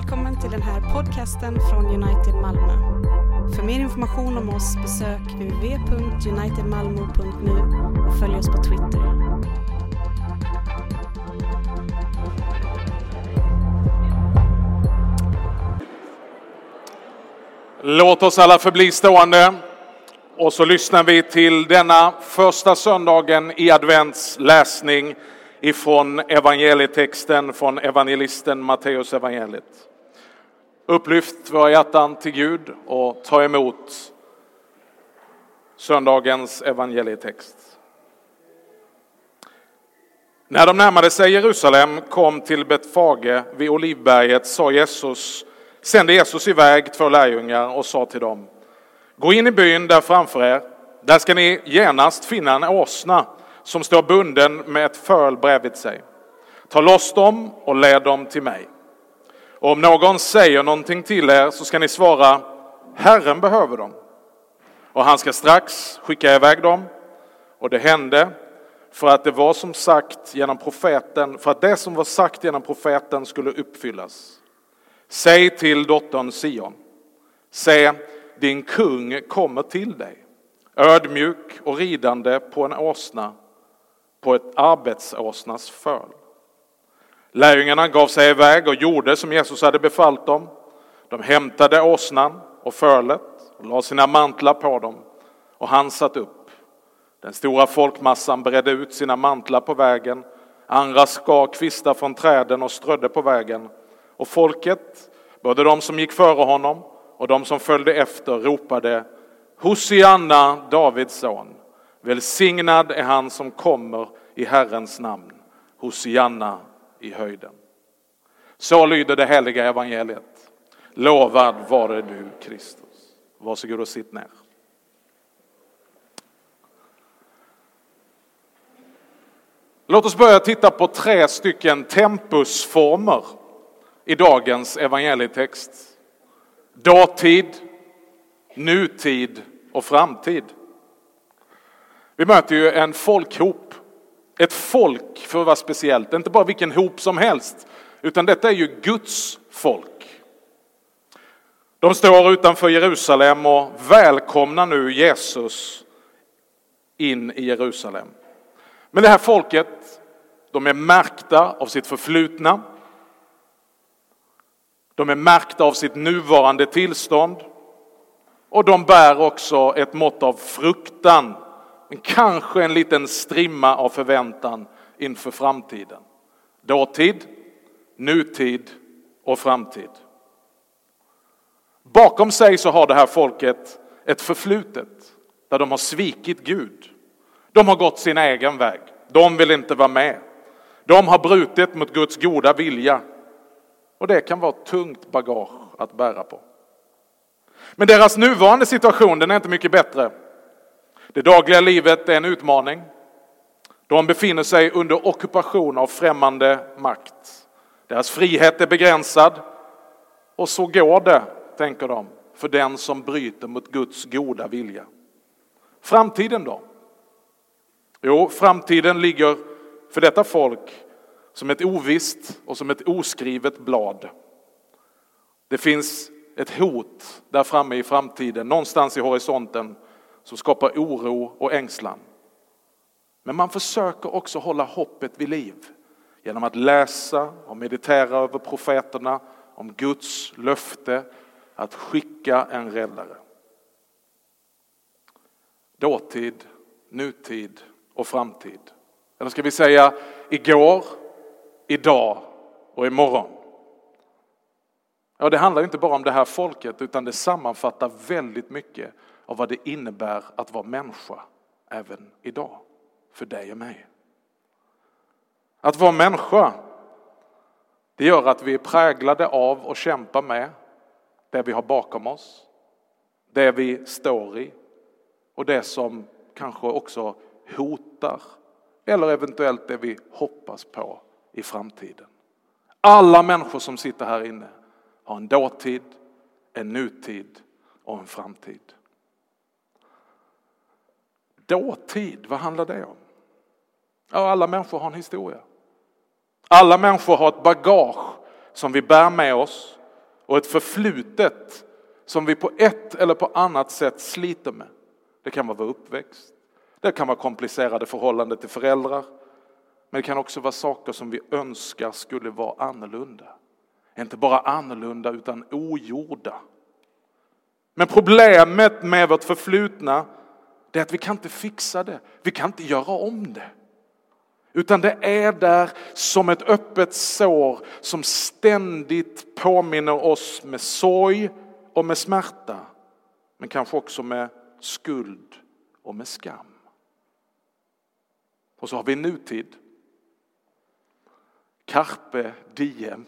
Välkommen till den här podcasten från United Malmö. För mer information om oss besök www.unitedmalmo.nu och följ oss på Twitter. Låt oss alla förbli stående och så lyssnar vi till denna första söndagen i advents läsning ifrån evangelietexten från evangelisten Matteus evangeliet. Upplyft våra hjärtan till Gud och ta emot söndagens evangelietext. När de närmade sig Jerusalem kom till Betfage vid Olivberget sa Jesus, sände Jesus iväg två lärjungar och sa till dem, gå in i byn där framför er, där ska ni genast finna en åsna som står bunden med ett föl bredvid sig. Ta loss dem och led dem till mig. Och om någon säger någonting till er så ska ni svara, Herren behöver dem. Och han ska strax skicka iväg dem. Och det hände för att det var som sagt genom profeten, för att det som var sagt genom profeten skulle uppfyllas. Säg till dottern Sion, se din kung kommer till dig, ödmjuk och ridande på en åsna, på ett arbetsåsnas föl. Lärjungarna gav sig iväg och gjorde som Jesus hade befallt dem. De hämtade åsnan och fölet och lade sina mantlar på dem och han satt upp. Den stora folkmassan bredde ut sina mantlar på vägen. Andra skar kvistar från träden och strödde på vägen. Och folket, både de som gick före honom och de som följde efter, ropade Hosianna, Davids son. Välsignad är han som kommer i Herrens namn. Hosianna i höjden. Så lyder det heliga evangeliet. Lovad vare du Kristus. Varsågod och sitt ner. Låt oss börja titta på tre stycken tempusformer i dagens evangelietext. Dåtid, nutid och framtid. Vi möter ju en folkhop, ett folk för att vara speciellt, inte bara vilken hop som helst, utan detta är ju Guds folk. De står utanför Jerusalem och välkomnar nu Jesus in i Jerusalem. Men det här folket, de är märkta av sitt förflutna. De är märkta av sitt nuvarande tillstånd. Och de bär också ett mått av fruktan, men kanske en liten strimma av förväntan inför framtiden. Dåtid, nutid och framtid. Bakom sig så har det här folket ett förflutet där de har svikit Gud. De har gått sin egen väg. De vill inte vara med. De har brutit mot Guds goda vilja. Och det kan vara tungt bagage att bära på. Men deras nuvarande situation den är inte mycket bättre. Det dagliga livet är en utmaning. De befinner sig under ockupation av främmande makt. Deras frihet är begränsad. Och så går det, tänker de, för den som bryter mot Guds goda vilja. Framtiden då? Jo, framtiden ligger för detta folk som ett ovist och som ett oskrivet blad. Det finns ett hot där framme i framtiden, någonstans i horisonten, som skapar oro och ängslan. Men man försöker också hålla hoppet vid liv genom att läsa och meditera över profeterna om Guds löfte att skicka en räddare. Dåtid, nutid och framtid. Eller ska vi säga igår, idag och imorgon. Ja, det handlar inte bara om det här folket utan det sammanfattar väldigt mycket av vad det innebär att vara människa även idag, för dig och mig. Att vara människa, det gör att vi är präglade av och kämpar med det vi har bakom oss, det vi står i och det som kanske också hotar eller eventuellt det vi hoppas på i framtiden. Alla människor som sitter här inne har en dåtid, en nutid och en framtid. Dåtid, vad handlar det om? Ja, alla människor har en historia. Alla människor har ett bagage som vi bär med oss och ett förflutet som vi på ett eller på annat sätt sliter med. Det kan vara vår uppväxt, det kan vara komplicerade förhållanden till föräldrar, men det kan också vara saker som vi önskar skulle vara annorlunda. Inte bara annorlunda utan ogjorda. Men problemet med vårt förflutna det är att vi kan inte fixa det. Vi kan inte göra om det. Utan det är där som ett öppet sår som ständigt påminner oss med sorg och med smärta. Men kanske också med skuld och med skam. Och så har vi nutid. Carpe diem.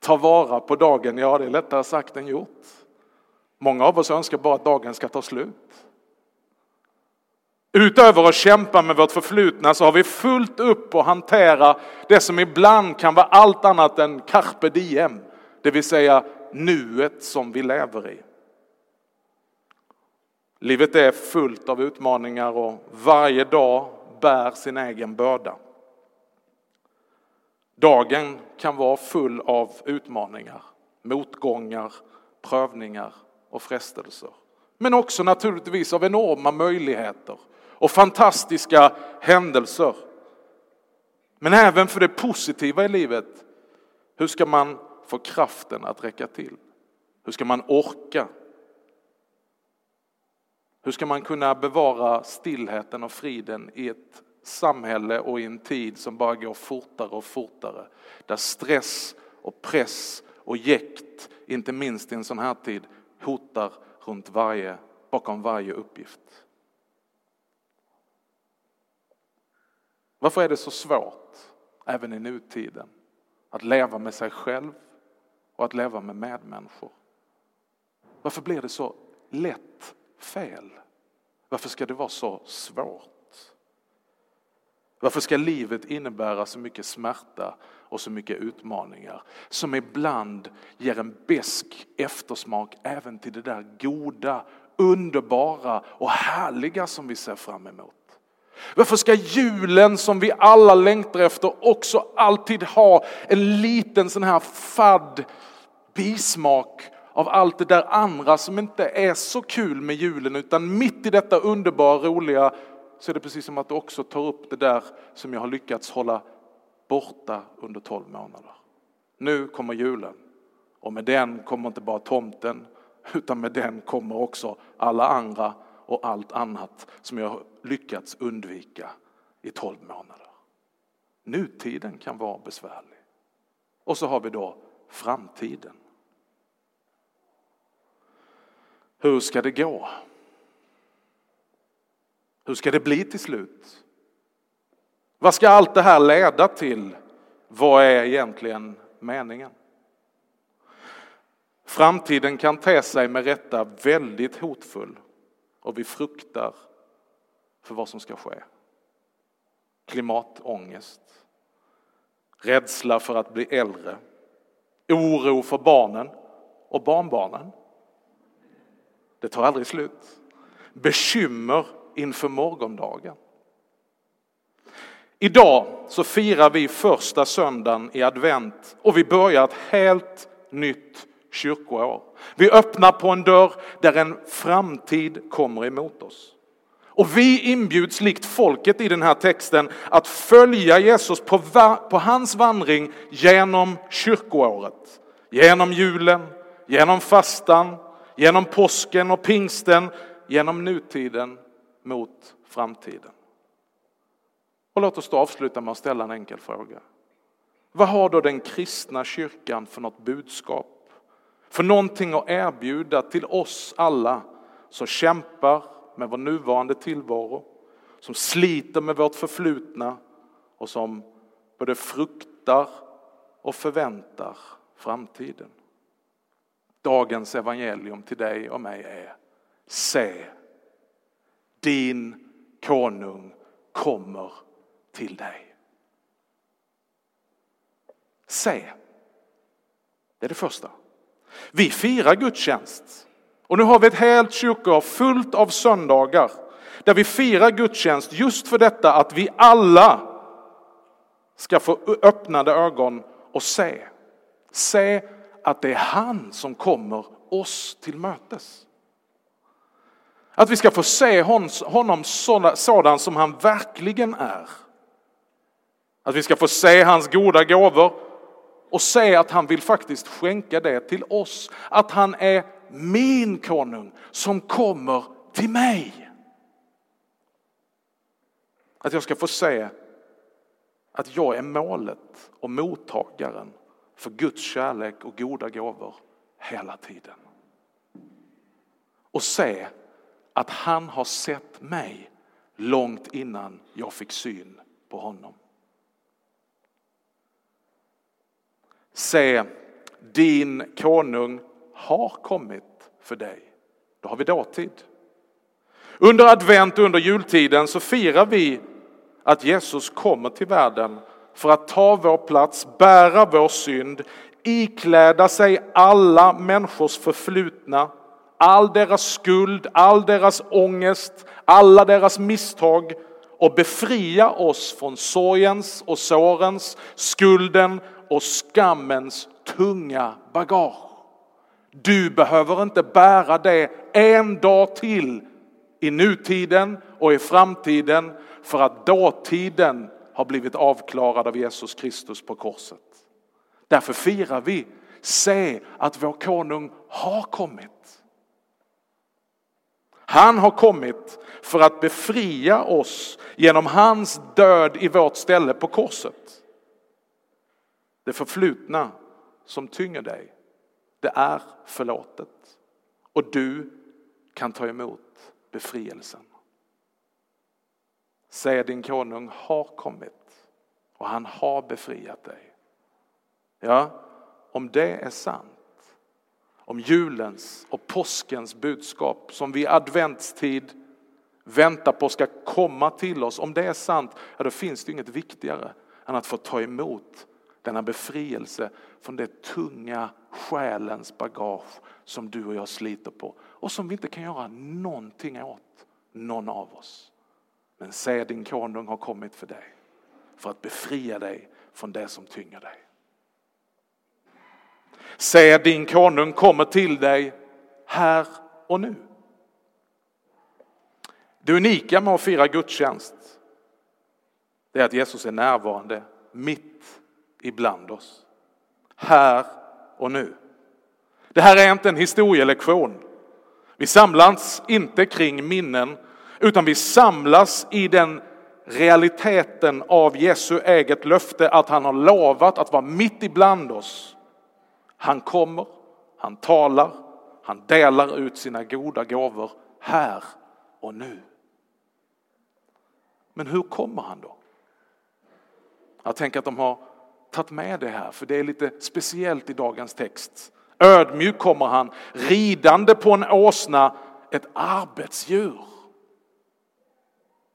Ta vara på dagen, ja det är lättare sagt än gjort. Många av oss önskar bara att dagen ska ta slut. Utöver att kämpa med vårt förflutna så har vi fullt upp att hantera det som ibland kan vara allt annat än carpe diem, det vill säga nuet som vi lever i. Livet är fullt av utmaningar och varje dag bär sin egen börda. Dagen kan vara full av utmaningar, motgångar, prövningar och frestelser. Men också naturligtvis av enorma möjligheter och fantastiska händelser. Men även för det positiva i livet. Hur ska man få kraften att räcka till? Hur ska man orka? Hur ska man kunna bevara stillheten och friden i ett samhälle och i en tid som bara går fortare och fortare? Där stress och press och jäkt, inte minst i en sån här tid, hotar runt varje, bakom varje uppgift. Varför är det så svårt, även i nutiden, att leva med sig själv och att leva med medmänniskor? Varför blir det så lätt fel? Varför ska det vara så svårt? Varför ska livet innebära så mycket smärta och så mycket utmaningar som ibland ger en besk eftersmak även till det där goda, underbara och härliga som vi ser fram emot? Varför ska julen som vi alla längtar efter också alltid ha en liten sån här fadd bismak av allt det där andra som inte är så kul med julen utan mitt i detta underbara roliga så är det precis som att du också tar upp det där som jag har lyckats hålla borta under tolv månader. Nu kommer julen och med den kommer inte bara tomten utan med den kommer också alla andra och allt annat som jag lyckats undvika i tolv månader. Nutiden kan vara besvärlig. Och så har vi då framtiden. Hur ska det gå? Hur ska det bli till slut? Vad ska allt det här leda till? Vad är egentligen meningen? Framtiden kan te sig med rätta väldigt hotfull och vi fruktar för vad som ska ske. Klimatångest, rädsla för att bli äldre, oro för barnen och barnbarnen. Det tar aldrig slut. Bekymmer inför morgondagen. Idag så firar vi första söndagen i advent och vi börjar ett helt nytt kyrkoår. Vi öppnar på en dörr där en framtid kommer emot oss. Och vi inbjuds likt folket i den här texten att följa Jesus på, på hans vandring genom kyrkoåret. Genom julen, genom fastan, genom påsken och pingsten, genom nutiden mot framtiden. Och låt oss då avsluta med att ställa en enkel fråga. Vad har då den kristna kyrkan för något budskap? För någonting att erbjuda till oss alla som kämpar med vår nuvarande tillvaro, som sliter med vårt förflutna och som både fruktar och förväntar framtiden. Dagens evangelium till dig och mig är Se, din konung kommer till dig. Se, det är det första. Vi firar gudstjänst och nu har vi ett helt kyrkoår fullt av söndagar där vi firar gudstjänst just för detta att vi alla ska få öppnade ögon och se. Se att det är han som kommer oss till mötes. Att vi ska få se honom sådan som han verkligen är. Att vi ska få se hans goda gåvor och se att han vill faktiskt skänka det till oss. Att han är min konung som kommer till mig. Att jag ska få se att jag är målet och mottagaren för Guds kärlek och goda gåvor hela tiden. Och se att han har sett mig långt innan jag fick syn på honom. Se, din konung har kommit för dig. Då har vi dåtid. Under advent och under jultiden så firar vi att Jesus kommer till världen för att ta vår plats, bära vår synd, ikläda sig alla människors förflutna, all deras skuld, all deras ångest, alla deras misstag och befria oss från sorgens och sårens, skulden och skammens tunga bagage. Du behöver inte bära det en dag till i nutiden och i framtiden för att dåtiden har blivit avklarad av Jesus Kristus på korset. Därför firar vi, se att vår konung har kommit. Han har kommit för att befria oss genom hans död i vårt ställe på korset. Det förflutna som tynger dig, det är förlåtet. Och du kan ta emot befrielsen. Säg din konung har kommit och han har befriat dig. Ja, om det är sant, om julens och påskens budskap som vi i adventstid väntar på ska komma till oss, om det är sant, ja, då finns det inget viktigare än att få ta emot denna befrielse från det tunga själens bagage som du och jag sliter på och som vi inte kan göra någonting åt, någon av oss. Men se din konung har kommit för dig, för att befria dig från det som tynger dig. Se din konung kommer till dig här och nu. Det unika med att fira gudstjänst det är att Jesus är närvarande mitt ibland oss. Här och nu. Det här är inte en historielektion. Vi samlas inte kring minnen utan vi samlas i den realiteten av Jesu eget löfte att han har lovat att vara mitt ibland oss. Han kommer, han talar, han delar ut sina goda gåvor här och nu. Men hur kommer han då? Jag tänker att de har tagit med det här, för det är lite speciellt i dagens text. Ödmjuk kommer han, ridande på en åsna, ett arbetsdjur.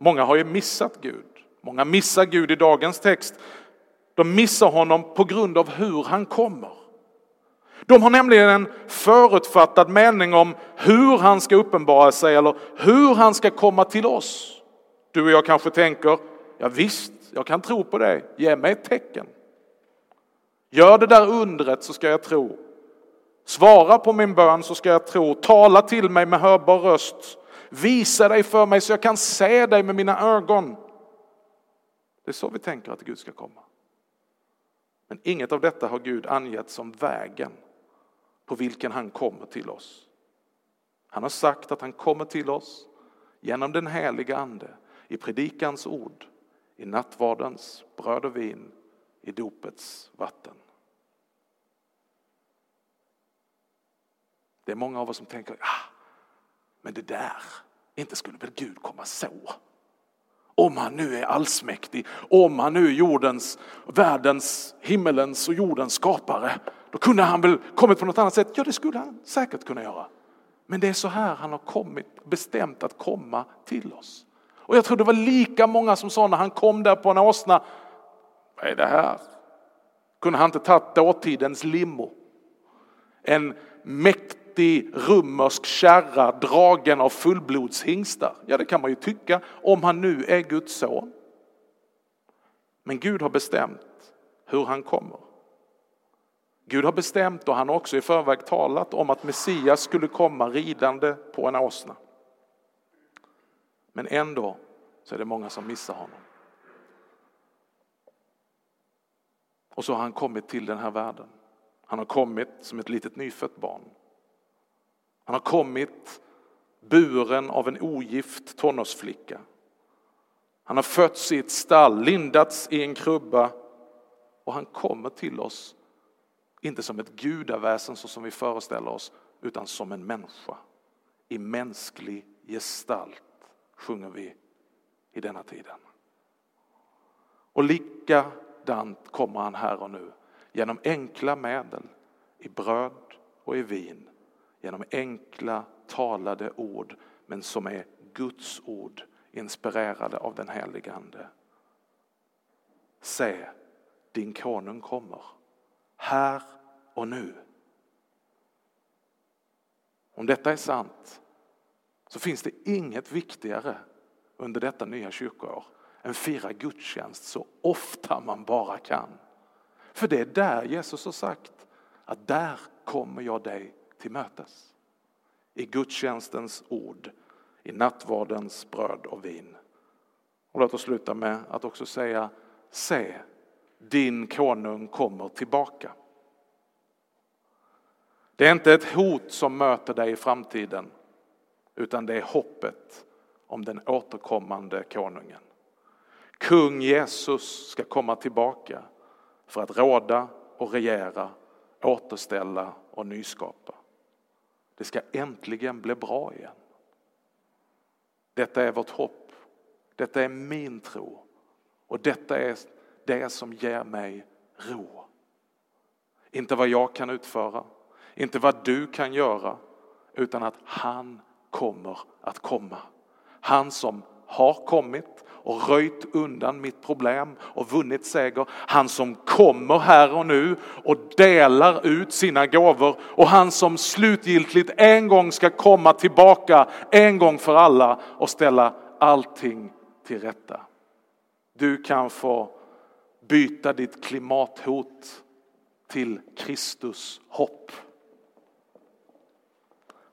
Många har ju missat Gud. Många missar Gud i dagens text. De missar honom på grund av hur han kommer. De har nämligen en förutfattad mening om hur han ska uppenbara sig eller hur han ska komma till oss. Du och jag kanske tänker, ja visst, jag kan tro på det, ge mig ett tecken. Gör det där undret så ska jag tro. Svara på min bön så ska jag tro. Tala till mig med hörbar röst. Visa dig för mig så jag kan se dig med mina ögon. Det är så vi tänker att Gud ska komma. Men inget av detta har Gud angett som vägen på vilken han kommer till oss. Han har sagt att han kommer till oss genom den heliga ande, i predikans ord, i nattvardens bröd och vin, i dopets vatten. Det är många av oss som tänker, ah, men det där, inte skulle väl Gud komma så? Om han nu är allsmäktig, om han nu är jordens, världens, himmelens och jordens skapare, då kunde han väl kommit på något annat sätt? Ja, det skulle han säkert kunna göra. Men det är så här han har kommit, bestämt att komma till oss. Och jag tror det var lika många som sa när han kom där på en åsna, vad är det här? Kunde han inte tagit dåtidens limo? En mäktig romersk kärra dragen av fullblodshingstar. Ja, det kan man ju tycka om han nu är Guds son. Men Gud har bestämt hur han kommer. Gud har bestämt och han har också i förväg talat om att Messias skulle komma ridande på en åsna. Men ändå så är det många som missar honom. Och så har han kommit till den här världen. Han har kommit som ett litet nyfött barn. Han har kommit buren av en ogift tonårsflicka. Han har fötts i ett stall, lindats i en krubba och han kommer till oss, inte som ett gudaväsen så som vi föreställer oss, utan som en människa. I mänsklig gestalt sjunger vi i denna tiden. Och likadant kommer han här och nu genom enkla medel i bröd och i vin, genom enkla talade ord men som är Guds ord inspirerade av den helige Ande. Se, din konung kommer, här och nu. Om detta är sant så finns det inget viktigare under detta nya kyrkoår än fira gudstjänst så ofta man bara kan. För det är där Jesus har sagt att där kommer jag dig till mötes. I gudstjänstens ord, i nattvardens bröd och vin. Och låt oss sluta med att också säga se, din konung kommer tillbaka. Det är inte ett hot som möter dig i framtiden utan det är hoppet om den återkommande konungen. Kung Jesus ska komma tillbaka för att råda och regera, återställa och nyskapa. Det ska äntligen bli bra igen. Detta är vårt hopp. Detta är min tro. Och detta är det som ger mig ro. Inte vad jag kan utföra, inte vad du kan göra, utan att han kommer att komma. Han som har kommit och röjt undan mitt problem och vunnit seger. Han som kommer här och nu och delar ut sina gåvor och han som slutgiltigt en gång ska komma tillbaka en gång för alla och ställa allting till rätta. Du kan få byta ditt klimathot till Kristus hopp.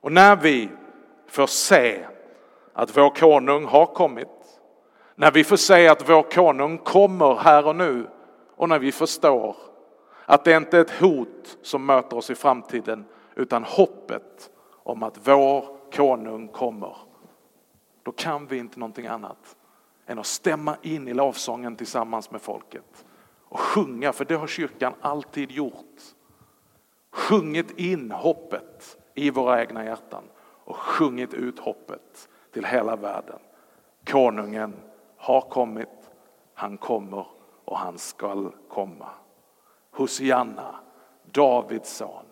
Och när vi får se att vår konung har kommit, när vi får se att vår konung kommer här och nu och när vi förstår att det inte är ett hot som möter oss i framtiden utan hoppet om att vår konung kommer. Då kan vi inte någonting annat än att stämma in i lovsången tillsammans med folket och sjunga, för det har kyrkan alltid gjort. Sjungit in hoppet i våra egna hjärtan och sjungit ut hoppet till hela världen. Konungen har kommit, han kommer och han skall komma. Hosianna, Davids son.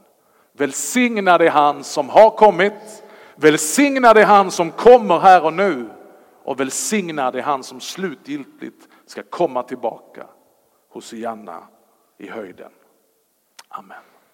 Välsignad är han som har kommit, välsignad är han som kommer här och nu och välsignad är han som slutgiltigt ska komma tillbaka. Hosianna i höjden. Amen.